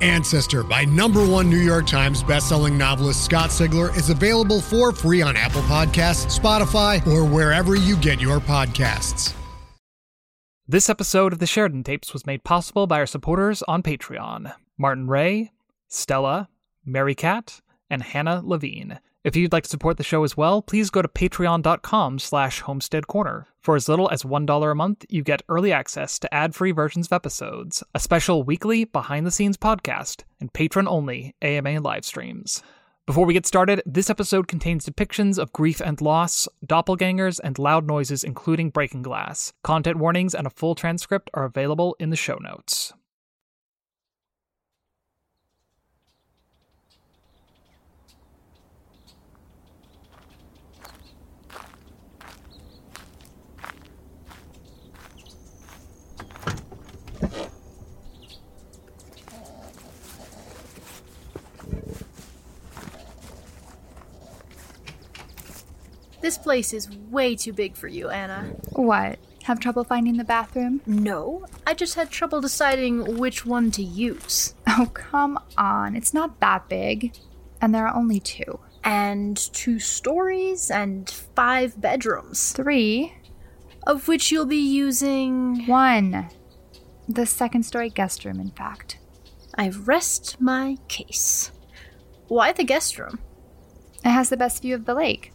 Ancestor by number one New York Times bestselling novelist Scott Sigler is available for free on Apple Podcasts, Spotify, or wherever you get your podcasts. This episode of the Sheridan Tapes was made possible by our supporters on Patreon Martin Ray, Stella, Mary Cat, and Hannah Levine. If you'd like to support the show as well, please go to patreon.com slash homestead corner. For as little as $1 a month, you get early access to ad-free versions of episodes, a special weekly behind-the-scenes podcast, and patron-only AMA live streams. Before we get started, this episode contains depictions of grief and loss, doppelgangers, and loud noises, including breaking glass. Content warnings and a full transcript are available in the show notes. This place is way too big for you, Anna. What? Have trouble finding the bathroom? No, I just had trouble deciding which one to use. Oh, come on. It's not that big. And there are only two. And two stories and five bedrooms, Three. of which you'll be using. One. The second story guest room, in fact. I rest my case. Why the guest room? It has the best view of the lake.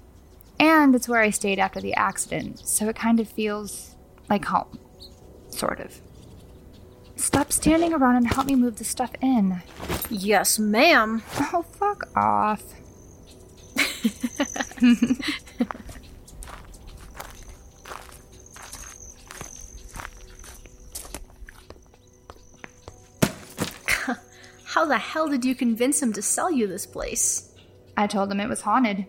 And it's where I stayed after the accident, so it kind of feels like home. Sort of. Stop standing around and help me move the stuff in. Yes, ma'am. Oh, fuck off. How the hell did you convince him to sell you this place? I told him it was haunted.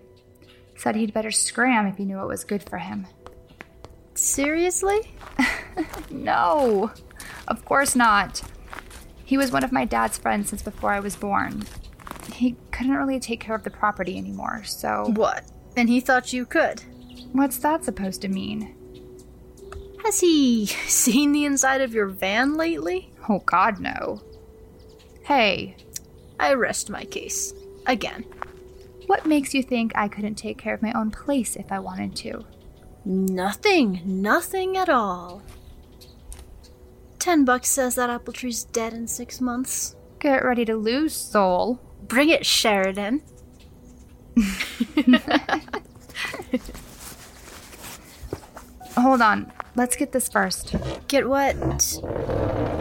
Said he'd better scram if he knew it was good for him. Seriously? No, of course not. He was one of my dad's friends since before I was born. He couldn't really take care of the property anymore, so. What? And he thought you could. What's that supposed to mean? Has he seen the inside of your van lately? Oh, God, no. Hey, I rest my case. Again. What makes you think I couldn't take care of my own place if I wanted to? Nothing. Nothing at all. Ten bucks says that apple tree's dead in six months. Get ready to lose, Sol. Bring it, Sheridan. Hold on, let's get this first. Get what?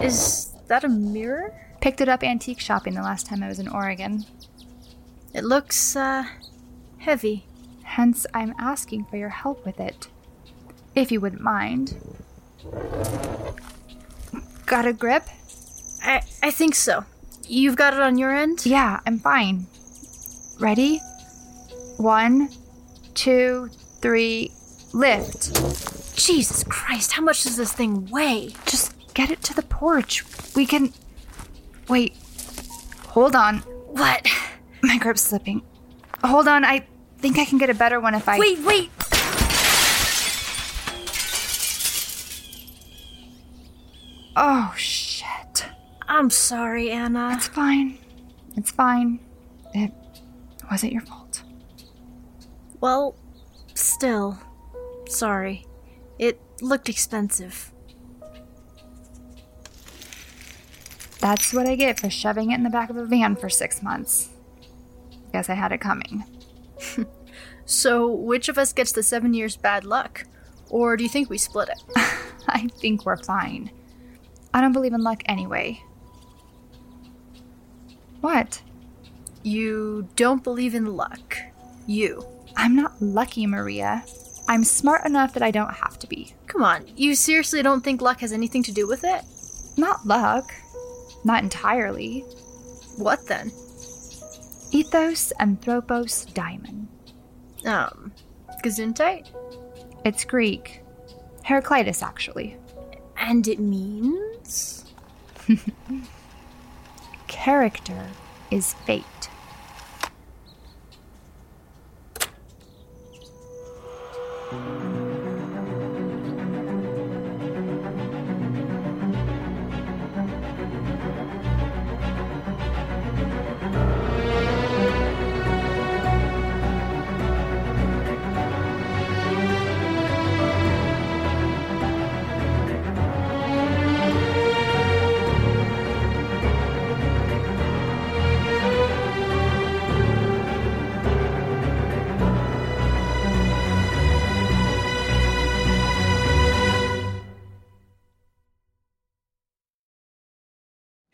Is that a mirror? Picked it up antique shopping the last time I was in Oregon. It looks, uh, heavy. Hence, I'm asking for your help with it. If you wouldn't mind. Got a grip? I, I think so. You've got it on your end? Yeah, I'm fine. Ready? One, two, three, lift. Jesus Christ, how much does this thing weigh? Just get it to the porch. We can. Wait. Hold on. What? My grip's slipping. Hold on, I think I can get a better one if I. Wait, wait! Oh, shit. I'm sorry, Anna. It's fine. It's fine. It wasn't your fault. Well, still, sorry. It looked expensive. That's what I get for shoving it in the back of a van for six months. Guess I had it coming. So, which of us gets the seven years bad luck? Or do you think we split it? I think we're fine. I don't believe in luck anyway. What? You don't believe in luck. You. I'm not lucky, Maria. I'm smart enough that I don't have to be. Come on, you seriously don't think luck has anything to do with it? Not luck. Not entirely. What then? Ethos Anthropos Daimon. Um, Gesundheit? It's Greek. Heraclitus, actually. And it means? Character is fate.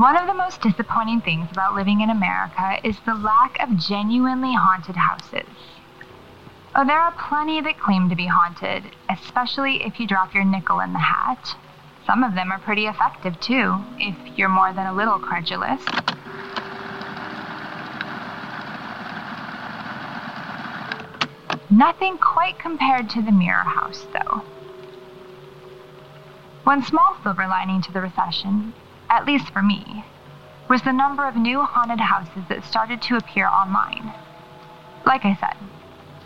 One of the most disappointing things about living in America is the lack of genuinely haunted houses. Oh, there are plenty that claim to be haunted, especially if you drop your nickel in the hat. Some of them are pretty effective too, if you're more than a little credulous. Nothing quite compared to the Mirror House, though. One small silver lining to the recession, at least for me, was the number of new haunted houses that started to appear online. Like I said,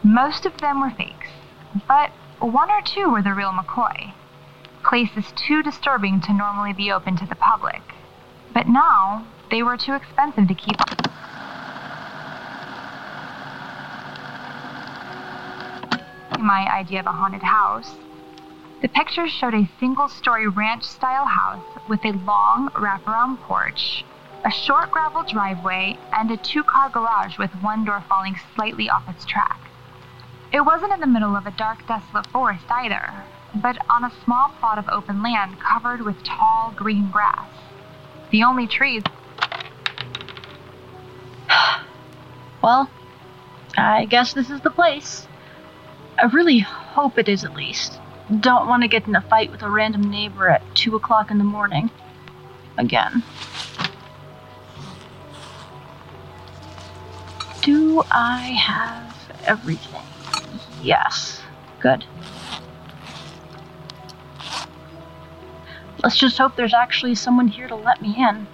most of them were fakes, but one or two were the real McCoy. Places too disturbing to normally be open to the public. But now, they were too expensive to keep my idea of a haunted house. The pictures showed a single story ranch style house with a long wraparound porch, a short gravel driveway, and a two car garage with one door falling slightly off its track. It wasn't in the middle of a dark, desolate forest either, but on a small plot of open land covered with tall green grass. The only trees. Well, I guess this is the place. I really hope it is at least. Don't want to get in a fight with a random neighbor at 2 o'clock in the morning. Again. Do I have everything? Yes. Good. Let's just hope there's actually someone here to let me in.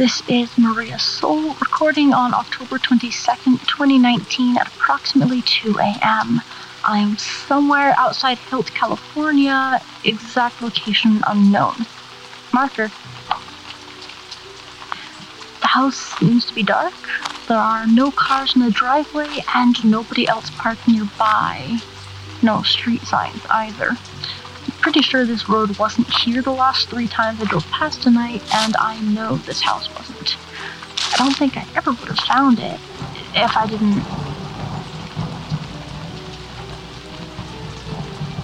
This is Maria Sol recording on October 22nd, 2019 at approximately 2 a.m. I'm somewhere outside Hilt, California, exact location unknown. Marker. The house seems to be dark. There are no cars in the driveway and nobody else parked nearby. No street signs either. Pretty sure this road wasn't here the last three times I drove past tonight, and I know this house wasn't. I don't think I ever would have found it if I didn't.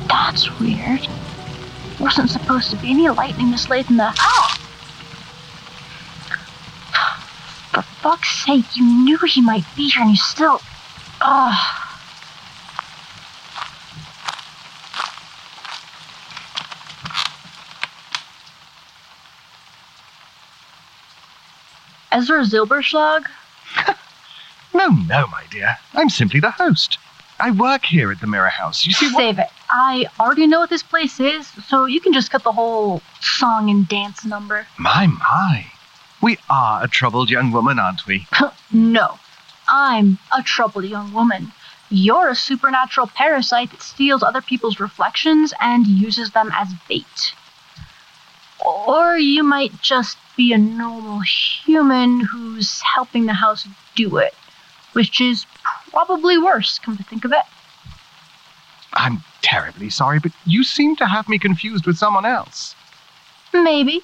That's weird. Wasn't supposed to be any lightning this late in the. Oh! For fuck's sake, you knew he might be here and you still. Ugh. Ezra Zilberschlag? No, no, my dear. I'm simply the host. I work here at the Mirror House. You see what? Save it. I already know what this place is, so you can just cut the whole song and dance number. My, my. We are a troubled young woman, aren't we? no, I'm a troubled young woman. You're a supernatural parasite that steals other people's reflections and uses them as bait. Or you might just be a normal human who's helping the house do it, which is probably worse, come to think of it. I'm terribly sorry, but you seem to have me confused with someone else. Maybe.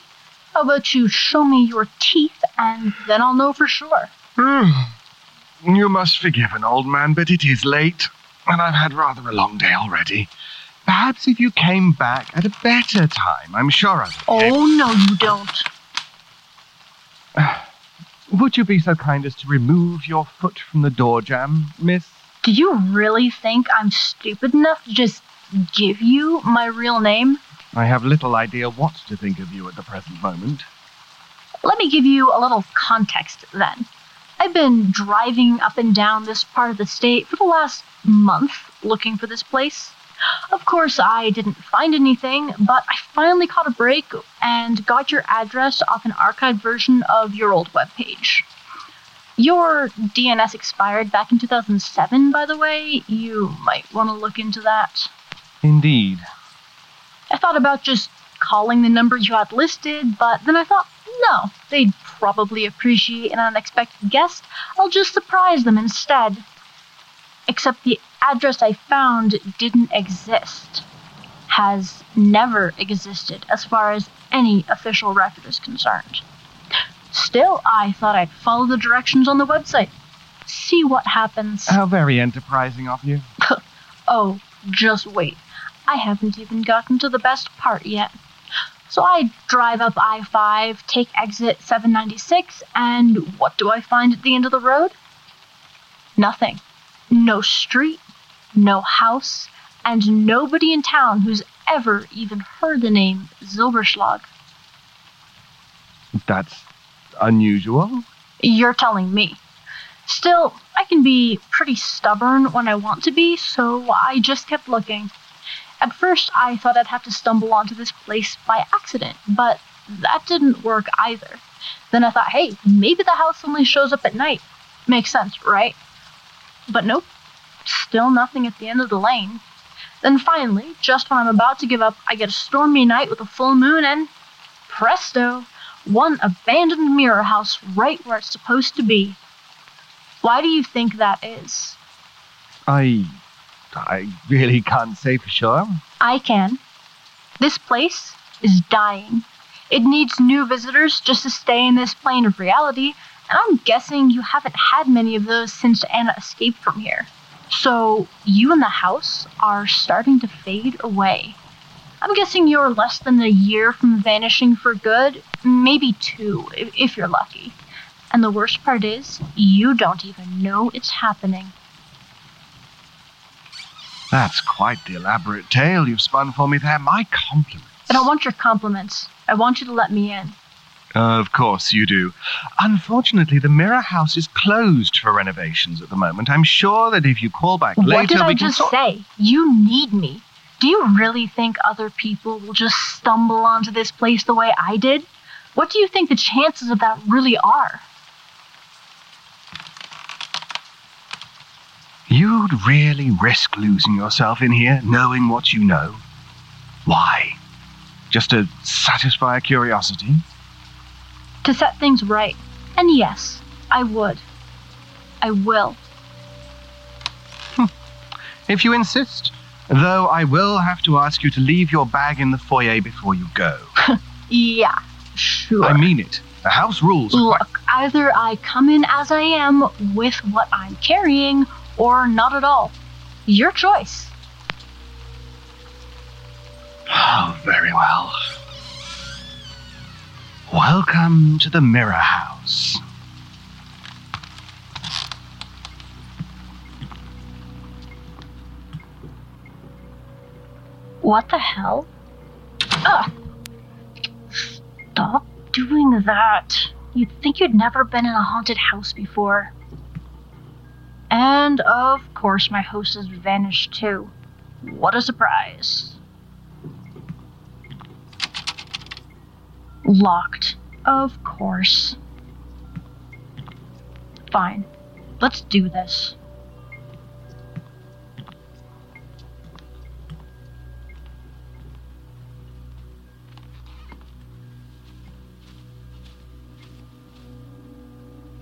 How about you show me your teeth and then I'll know for sure? Hmm. you must forgive an old man, but it is late, and I've had rather a long day already. Perhaps if you came back at a better time, I'm sure I would. Oh, no, you don't. Would you be so kind as to remove your foot from the door jamb, miss? Do you really think I'm stupid enough to just give you my real name? I have little idea what to think of you at the present moment. Let me give you a little context then. I've been driving up and down this part of the state for the last month looking for this place. Of course, I didn't find anything, but I finally caught a break and got your address off an archived version of your old webpage. Your DNS expired back in 2007, by the way. You might want to look into that. Indeed. I thought about just calling the number you had listed, but then I thought, no, they'd probably appreciate an unexpected guest. I'll just surprise them instead. Except the address I found didn't exist. Has never existed as far as any official record is concerned. Still, I thought I'd follow the directions on the website. See what happens. How very enterprising of you. oh, just wait. I haven't even gotten to the best part yet. So I drive up I 5, take exit 796, and what do I find at the end of the road? Nothing. No street, no house, and nobody in town who's ever even heard the name Zilberschlag. That's unusual. You're telling me. Still, I can be pretty stubborn when I want to be, so I just kept looking. At first, I thought I'd have to stumble onto this place by accident, but that didn't work either. Then I thought, hey, maybe the house only shows up at night. Makes sense, right? But nope, still nothing at the end of the lane. Then finally, just when I'm about to give up, I get a stormy night with a full moon, and presto, one abandoned mirror house right where it's supposed to be. Why do you think that is? I. I really can't say for sure. I can. This place is dying. It needs new visitors just to stay in this plane of reality, I'm guessing you haven't had many of those since Anna escaped from here. So, you and the house are starting to fade away. I'm guessing you're less than a year from vanishing for good, maybe two, if, you're lucky. And the worst part is, you don't even know it's happening. That's quite the elaborate tale you've spun for me there. My compliments. And I don't want your compliments. I want you to let me in. Uh, of course you do. Unfortunately, the Mirror House is closed for renovations at the moment. I'm sure that if you call back what later, did I just say? You need me. Do you really think other people will just stumble onto this place the way I did? What do you think the chances of that really are? You'd really risk losing yourself in here, knowing what you know. Why? Just to satisfy a curiosity? To set things right. And yes, I would. I will. Hmm. If you insist. Though I will have to ask you to leave your bag in the foyer before you go. Yeah, sure. I mean it. The house rules are quite. Look, either I come in as I am with what I'm carrying, or not at all. Your choice. Oh, very well. Welcome to the Mirror House. What the hell? Ugh. Stop doing that. You'd think you'd never been in a haunted house before. And of course, my host has vanished too. What a surprise. Locked. Of course. Fine. Let's do this.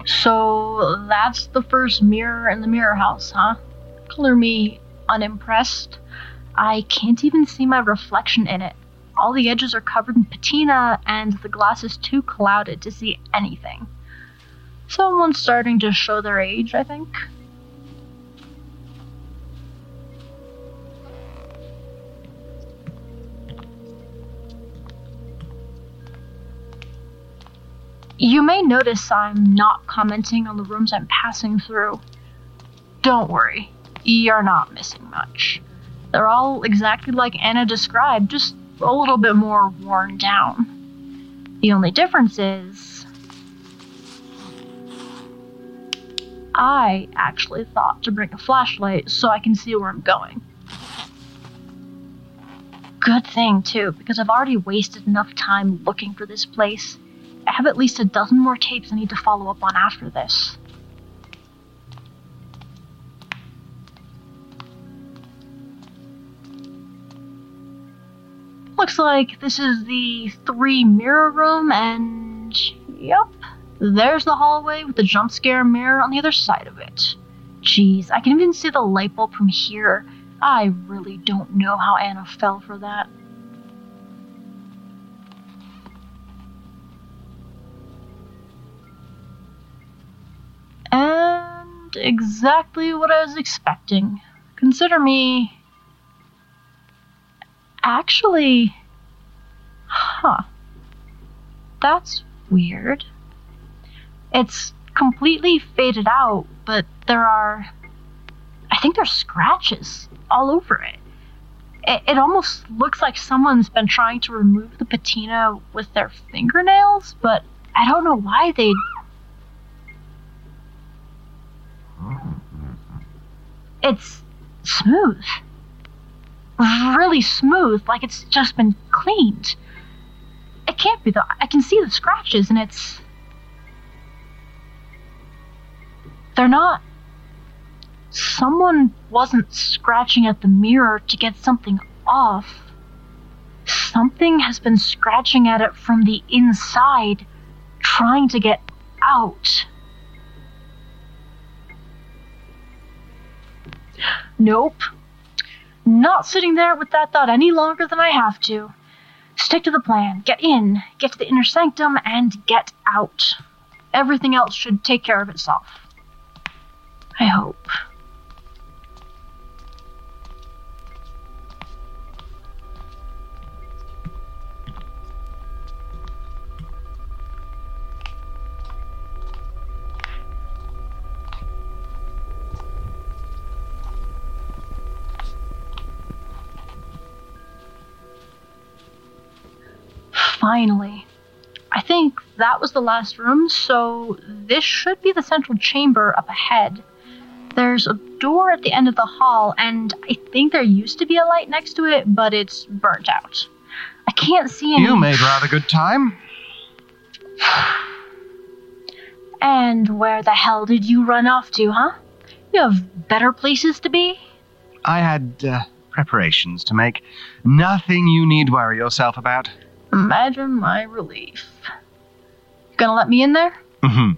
So that's the first mirror in the mirror house, huh? Color me unimpressed. I can't even see my reflection in it. All the edges are covered in patina, and the glass is too clouded to see anything. Someone's starting to show their age, I think. You may notice I'm not commenting on the rooms I'm passing through. Don't worry, you're not missing much. They're all exactly like Anna described, just a little bit more worn down. The only difference is. I actually thought to bring a flashlight so I can see where I'm going. Good thing, too, because I've already wasted enough time looking for this place. I have at least a dozen more tapes I need to follow up on after this. Looks like this is the three mirror room, and yep, there's the hallway with the jump scare mirror on the other side of it. Jeez, I can even see the light bulb from here. I really don't know how Anna fell for that. And exactly what I was expecting. Consider me. Actually. Huh. That's weird. It's completely faded out, but there are. I think there's scratches all over it. it. It almost looks like someone's been trying to remove the patina with their fingernails, but I don't know why they'd It's smooth. Really smooth, like it's just been cleaned. It can't be though. I can see the scratches and it's. They're not. Someone wasn't scratching at the mirror to get something off. Something has been scratching at it from the inside, trying to get out. Nope. Not sitting there with that thought any longer than I have to. Stick to the plan. Get in, get to the inner sanctum, and get out. Everything else should take care of itself. I hope. Finally. I think that was the last room, so this should be the central chamber up ahead. There's a door at the end of the hall, and I think there used to be a light next to it, but it's burnt out. I can't see any. You made rather good time. And where the hell did you run off to, huh? You have better places to be? I had uh, preparations to make. Nothing you need worry yourself about. Imagine my relief. You gonna let me in there? Mm hmm.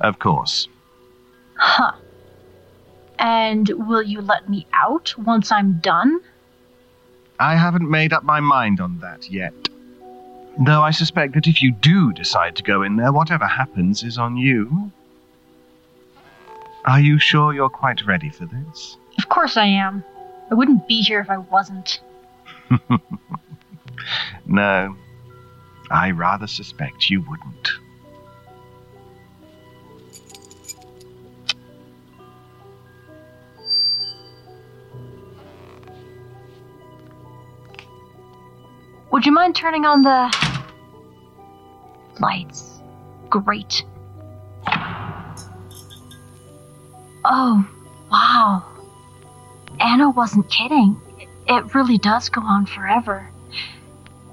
Of course. Huh. And will you let me out once I'm done? I haven't made up my mind on that yet. Though I suspect that if you do decide to go in there, whatever happens is on you. Are you sure you're quite ready for this? Of course I am. I wouldn't be here if I wasn't. no, I rather suspect you wouldn't. Would you mind turning on the lights? Great. Oh, wow. Anna wasn't kidding. It really does go on forever.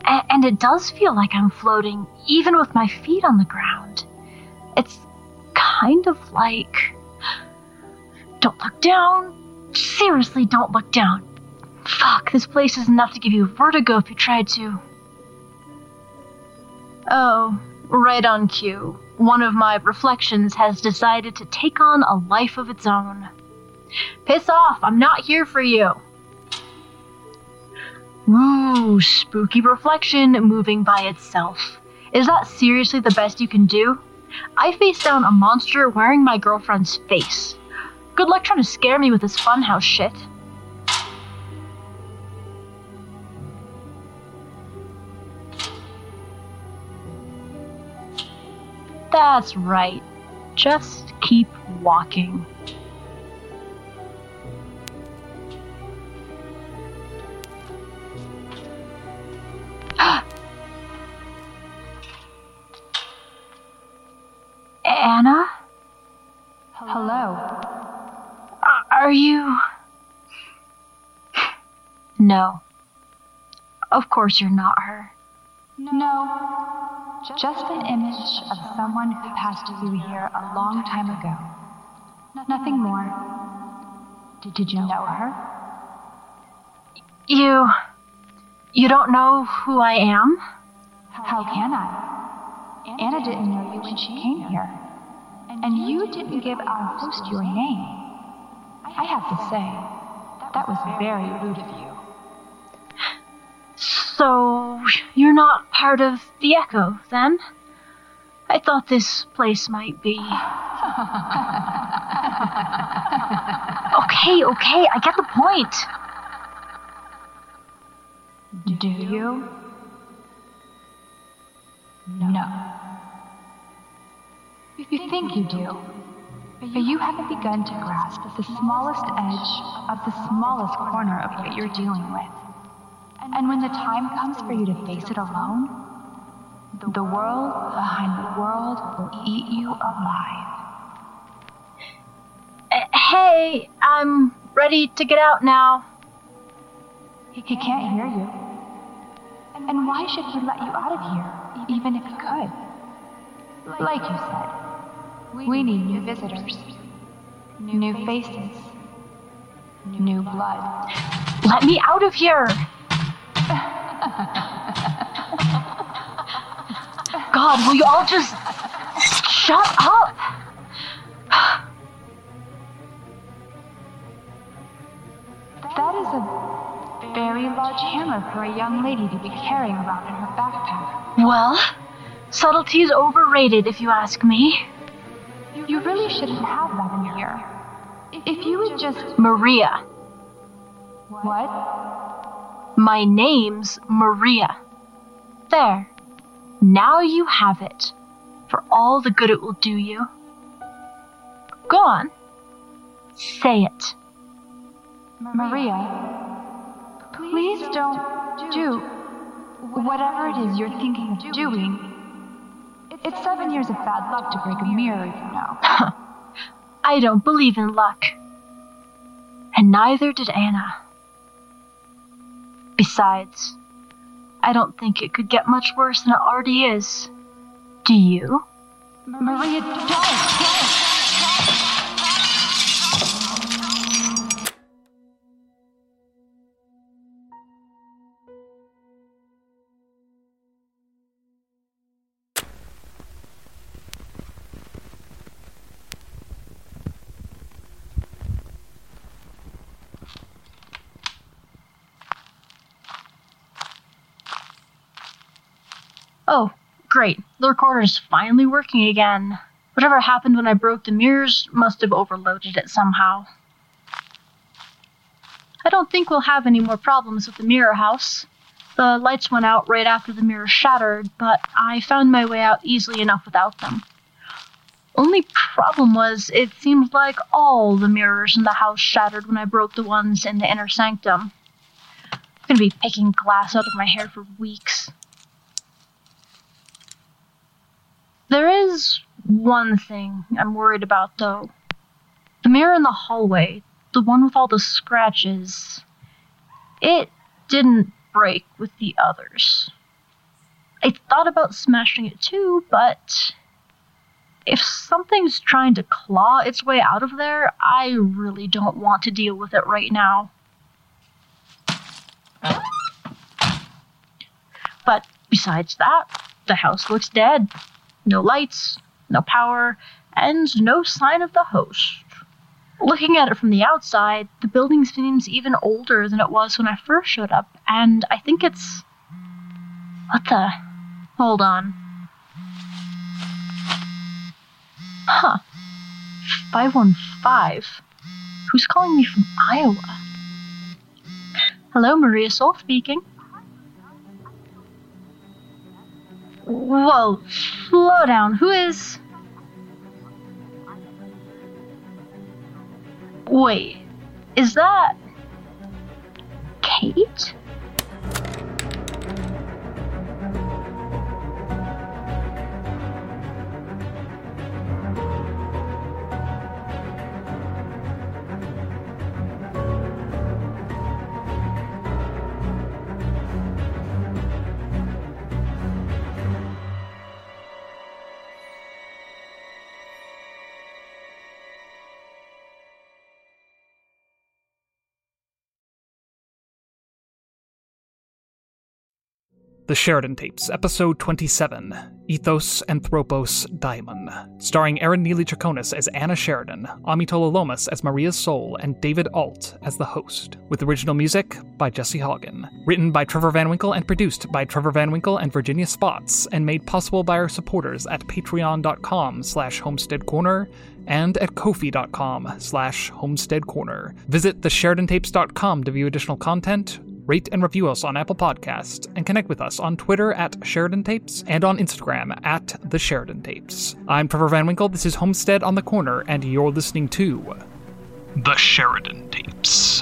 And it does feel like I'm floating, even with my feet on the ground. It's kind of like. Don't look down. Seriously, don't look down. Fuck, this place is enough to give you vertigo if you tried to. Oh, right on cue. One of my reflections has decided to take on a life of its own. Piss off, I'm not here for you. Ooh, spooky reflection moving by itself. Is that seriously the best you can do? I face down a monster wearing my girlfriend's face. Good luck trying to scare me with this funhouse shit. That's right. Just keep walking. Anna? Hello. Are you. No. Of course you're not her. No, just an image of someone who passed through here a long time ago. Nothing more. Did you know her? You. You don't know who I am? How can I? Anna didn't know you when she came here. And you didn't give our host your name. I have to say, that was very rude of you. So, you're not part of the Echo, then? I thought this place might be. okay, okay, I get the point. Do you? You think you do, but you haven't begun to grasp the smallest edge of the smallest corner of what you're dealing with. And when the time comes for you to face it alone, the world behind the world will eat you alive. Uh, hey, I'm ready to get out now. He, he can't hear you. And why should he let you out of here, even if he could? Like you said, we need new visitors, new faces, new blood. Let me out of here! God, will you all just shut up? That is a very large hammer for a young lady to be carrying around in her backpack. Well, subtlety's overrated if you ask me. You really shouldn't have that in here. If you would just. Maria. What? My name's Maria. There. Now you have it. For all the good it will do you. Go on. Say it. Maria, please don't do whatever it is you're thinking of doing. It's seven years of bad luck to break a mirror, you know. I don't believe in luck. And neither did Anna. Besides, I don't think it could get much worse than it already is. Do you? Maria, don't! don't. Oh, great. The recorder's finally working again. Whatever happened when I broke the mirrors must have overloaded it somehow. I don't think we'll have any more problems with the mirror house. The lights went out right after the mirror shattered, but I found my way out easily enough without them. Only problem was, it seemed like all the mirrors in the house shattered when I broke the ones in the inner sanctum. I'm gonna be picking glass out of my hair for weeks. There is one thing I'm worried about, though. The mirror in the hallway, the one with all the scratches, it didn't break with the others. I thought about smashing it too, but if something's trying to claw its way out of there, I really don't want to deal with it right now. But besides that, the house looks dead. No lights, no power, and no sign of the host. Looking at it from the outside, the building seems even older than it was when I first showed up, and I think it's. What the? Hold on. Huh. 515. Who's calling me from Iowa? Hello, Maria Sol speaking. Whoa, slow down. Who is. Wait, is that. Kate? The Sheridan Tapes, Episode 27 Ethos Anthropos Daimon, starring Airen Neeley Chaconas as Anna Sheridan, Amitola Lomas as Maria Sol, and David Ault as the host, with original music by Jesse Haugen. Written by Trevor Van Winkle and produced by Trevor Van Winkle and Virginia Spotts, and made possible by our supporters at patreon.com slash homesteadcorner and at kofi.com slash homesteadcorner. Visit thesheridantapes.com to view additional content, rate and review us on Apple Podcasts, and connect with us on Twitter at Sheridan Tapes and on Instagram at The Sheridan Tapes. I'm Trevor Van Winkle, this is Homestead on the Corner, and you're listening to The Sheridan Tapes.